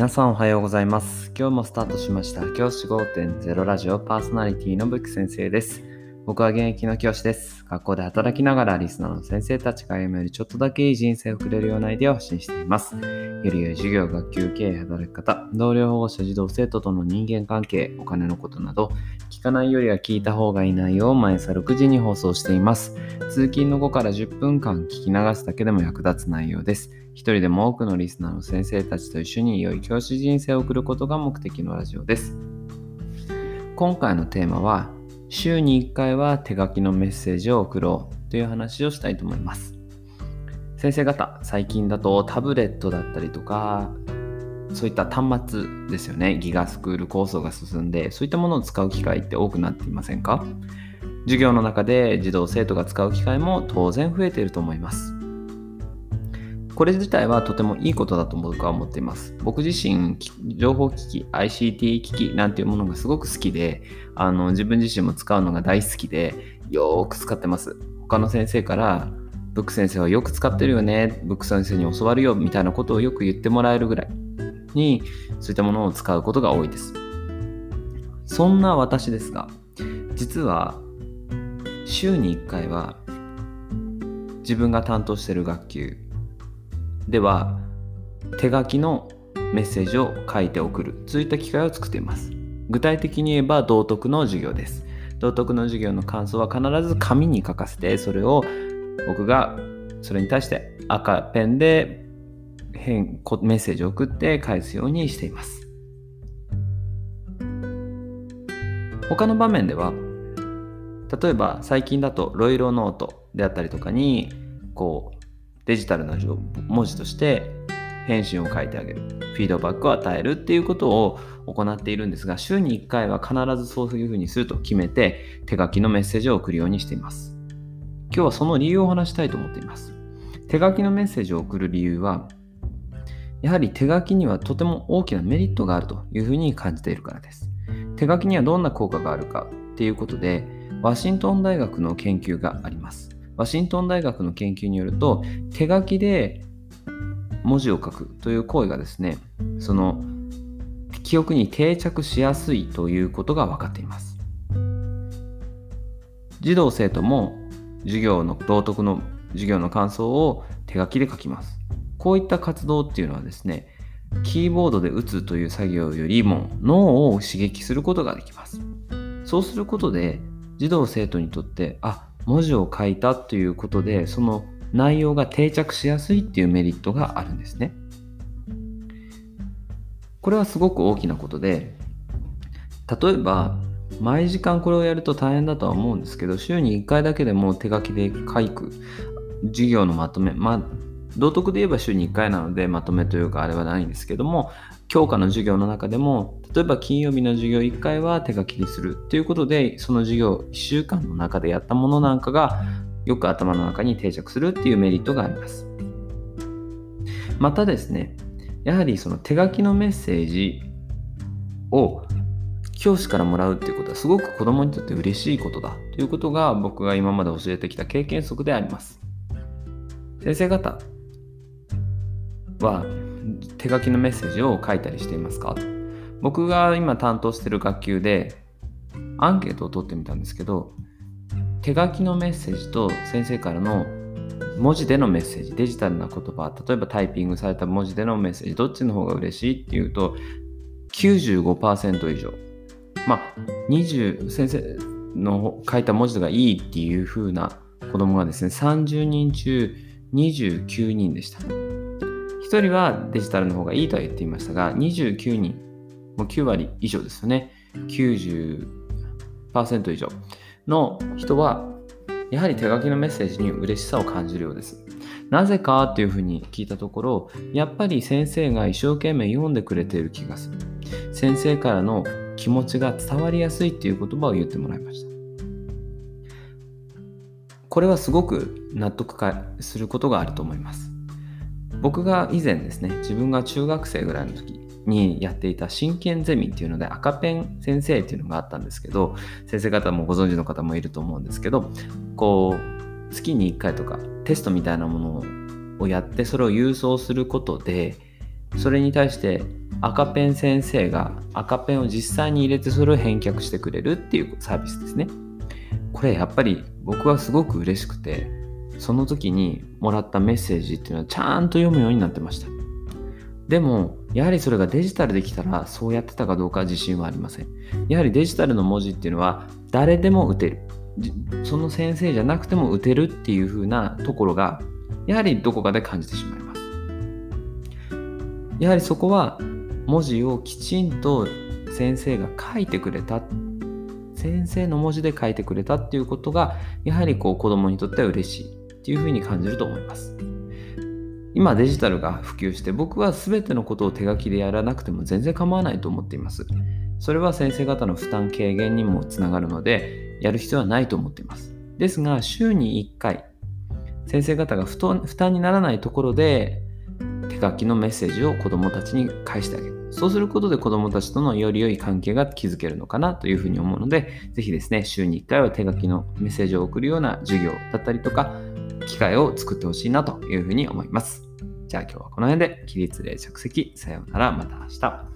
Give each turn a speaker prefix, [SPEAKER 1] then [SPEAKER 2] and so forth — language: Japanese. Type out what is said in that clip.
[SPEAKER 1] 皆さんおはようございます。今日もスタートしました教師5.0ラジオパーソナリティのブック先生です。僕は現役の教師です。学校で働きながらリスナーの先生たちが歩むよりちょっとだけいい人生を送れるようなアイデアを発信しています。より良い授業、学級経営、働き方、同僚保護者、児童生徒との人間関係、お金のことなど、聞かないよりは聞いた方がいい内容を毎朝6時に放送しています。通勤の後から10分間聞き流すだけでも役立つ内容です。一人でも多くのリスナーの先生たちと一緒に良い教師人生を送ることが目的のラジオです。今回のテーマは、週に1回は手書きのメッセージを送ろうという話をしたいと思います。先生方、最近だとタブレットだったりとか、そういった端末ですよね。ギガスクール構想が進んで、そういったものを使う機会って多くなっていませんか？授業の中で児童生徒が使う機会も当然増えていると思います。これ自体はとてもいいことだと僕は思っています。僕自身、情報機器、ICT 機器なんていうものがすごく好きで、あの自分自身も使うのが大好きで、よーく使ってます。他の先生から、ブック先生はよく使ってるよね、ブック先生に教わるよみたいなことをよく言ってもらえるぐらいに、そういったものを使うことが多いです。そんな私ですが、実は週に1回は自分が担当してる学級では手書きのメッセージを書いて送るそういった機会を作っています具体的に言えば道徳の授業です道徳の授業の感想は必ず紙に書かせてそれを僕がそれに対して赤ペンで変メッセージを送って返すようにしています。他の場面では例えば最近だとロイロノートであったりとかにこうデジタルな文字として返信を書いてあげる。フィードバックを与えるっていうことを行っているんですが週に1回は必ずそういうふうにすると決めて手書きのメッセージを送るようにしています。今日はその理由を話したいと思っています。手書きのメッセージを送る理由はやはり手書きにはとても大きなメリットがあるというふうに感じているからです。手書きにはどんな効果があるかっていうことでワシントン大学の研究があります。ワシントン大学の研究によると手書きで文字を書くという行為がですねその記憶に定着しやすいということが分かっています。児童生徒も授業の道徳の授業の感想を手書きで書きますこういった活動っていうのはですねキーボードで打つという作業よりも脳を刺激することができますそうすることで児童生徒にとってあ文字を書いたということでその内容が定着しやすいっていうメリットがあるんですね。これはすごく大きなことで例えば毎時間これをやると大変だとは思うんですけど週に1回だけでも手書きで書く授業のまとめまあ道徳で言えば週に1回なのでまとめというかあれはないんですけども教科の授業の中でも例えば金曜日の授業1回は手書きにするということでその授業1週間の中でやったものなんかがよく頭の中に定着するっていうメリットがあります。またですねやはりその手書きのメッセージを教師からもらうっていうことはすごく子供にとって嬉しいことだということが僕が今まで教えてきた経験則であります。先生方は手書きのメッセージを書いたりしていますか？僕が今担当してる学級でアンケートを取ってみたんですけど手書きのメッセージと先生からの文字でのメッセージデジタルな言葉例えばタイピングされた文字でのメッセージどっちの方が嬉しいっていうと95%以上。まあ20先生の書いた文字がいいっていう風な子供がですね30人中29人でした。1人はデジタルの方がいいとは言っていましたが29人もう9割以上ですよね。90%以上の人はやはり手書きのメッセージに嬉しさを感じるようです。なぜかっていうふうに聞いたところやっぱり先生が一生懸命読んでくれている気がする。先生からの気持ちが伝わりやすいっていう言葉を言ってもらいました。これはすごく納得かすることがあると思います。僕が以前ですね自分が中学生ぐらいの時にやっていた真剣ゼミっていうので赤ペン先生っていうのがあったんですけど先生方もご存知の方もいると思うんですけどこう月に1回とかテストみたいなものをやってそれを郵送することでそれに対して赤ペン先生が赤ペンを実際に入れてそれを返却してくれるっていうサービスですね。これやっぱり僕はすごく嬉しくてその時にもらったメッセージっていうのはちゃんと読むようになってました。でもやはりそれがデジタルできたらそうやってたかどうか自信はありません。やはりデジタルの文字っていうのは誰でも打てる。その先生じゃなくても打てるっていう風なところがやはりどこかで感じてしまいます。やはりそこは文字をきちんと先生が書いてくれた。先生の文字で書いてくれたっていうことがやはりこう子供にとっては嬉しいっていうふうに感じると思います。今デジタルが普及して僕は全てのことを手書きでやらなくても全然構わないと思っています。それは先生方の負担軽減にもつながるのでやる必要はないと思っています。ですが週に1回先生方が負担にならないところで手書きのメッセージを子どもたちに返してあげる。そうすることで子どもたちとのより良い関係が築けるのかなというふうに思うので、ぜひですね、週に1回は手書きのメッセージを送るような授業だったりとか、機会を作ってほしいなというふうに思います。じゃあ今日はこの辺で起立例着席。さようなら。また明日。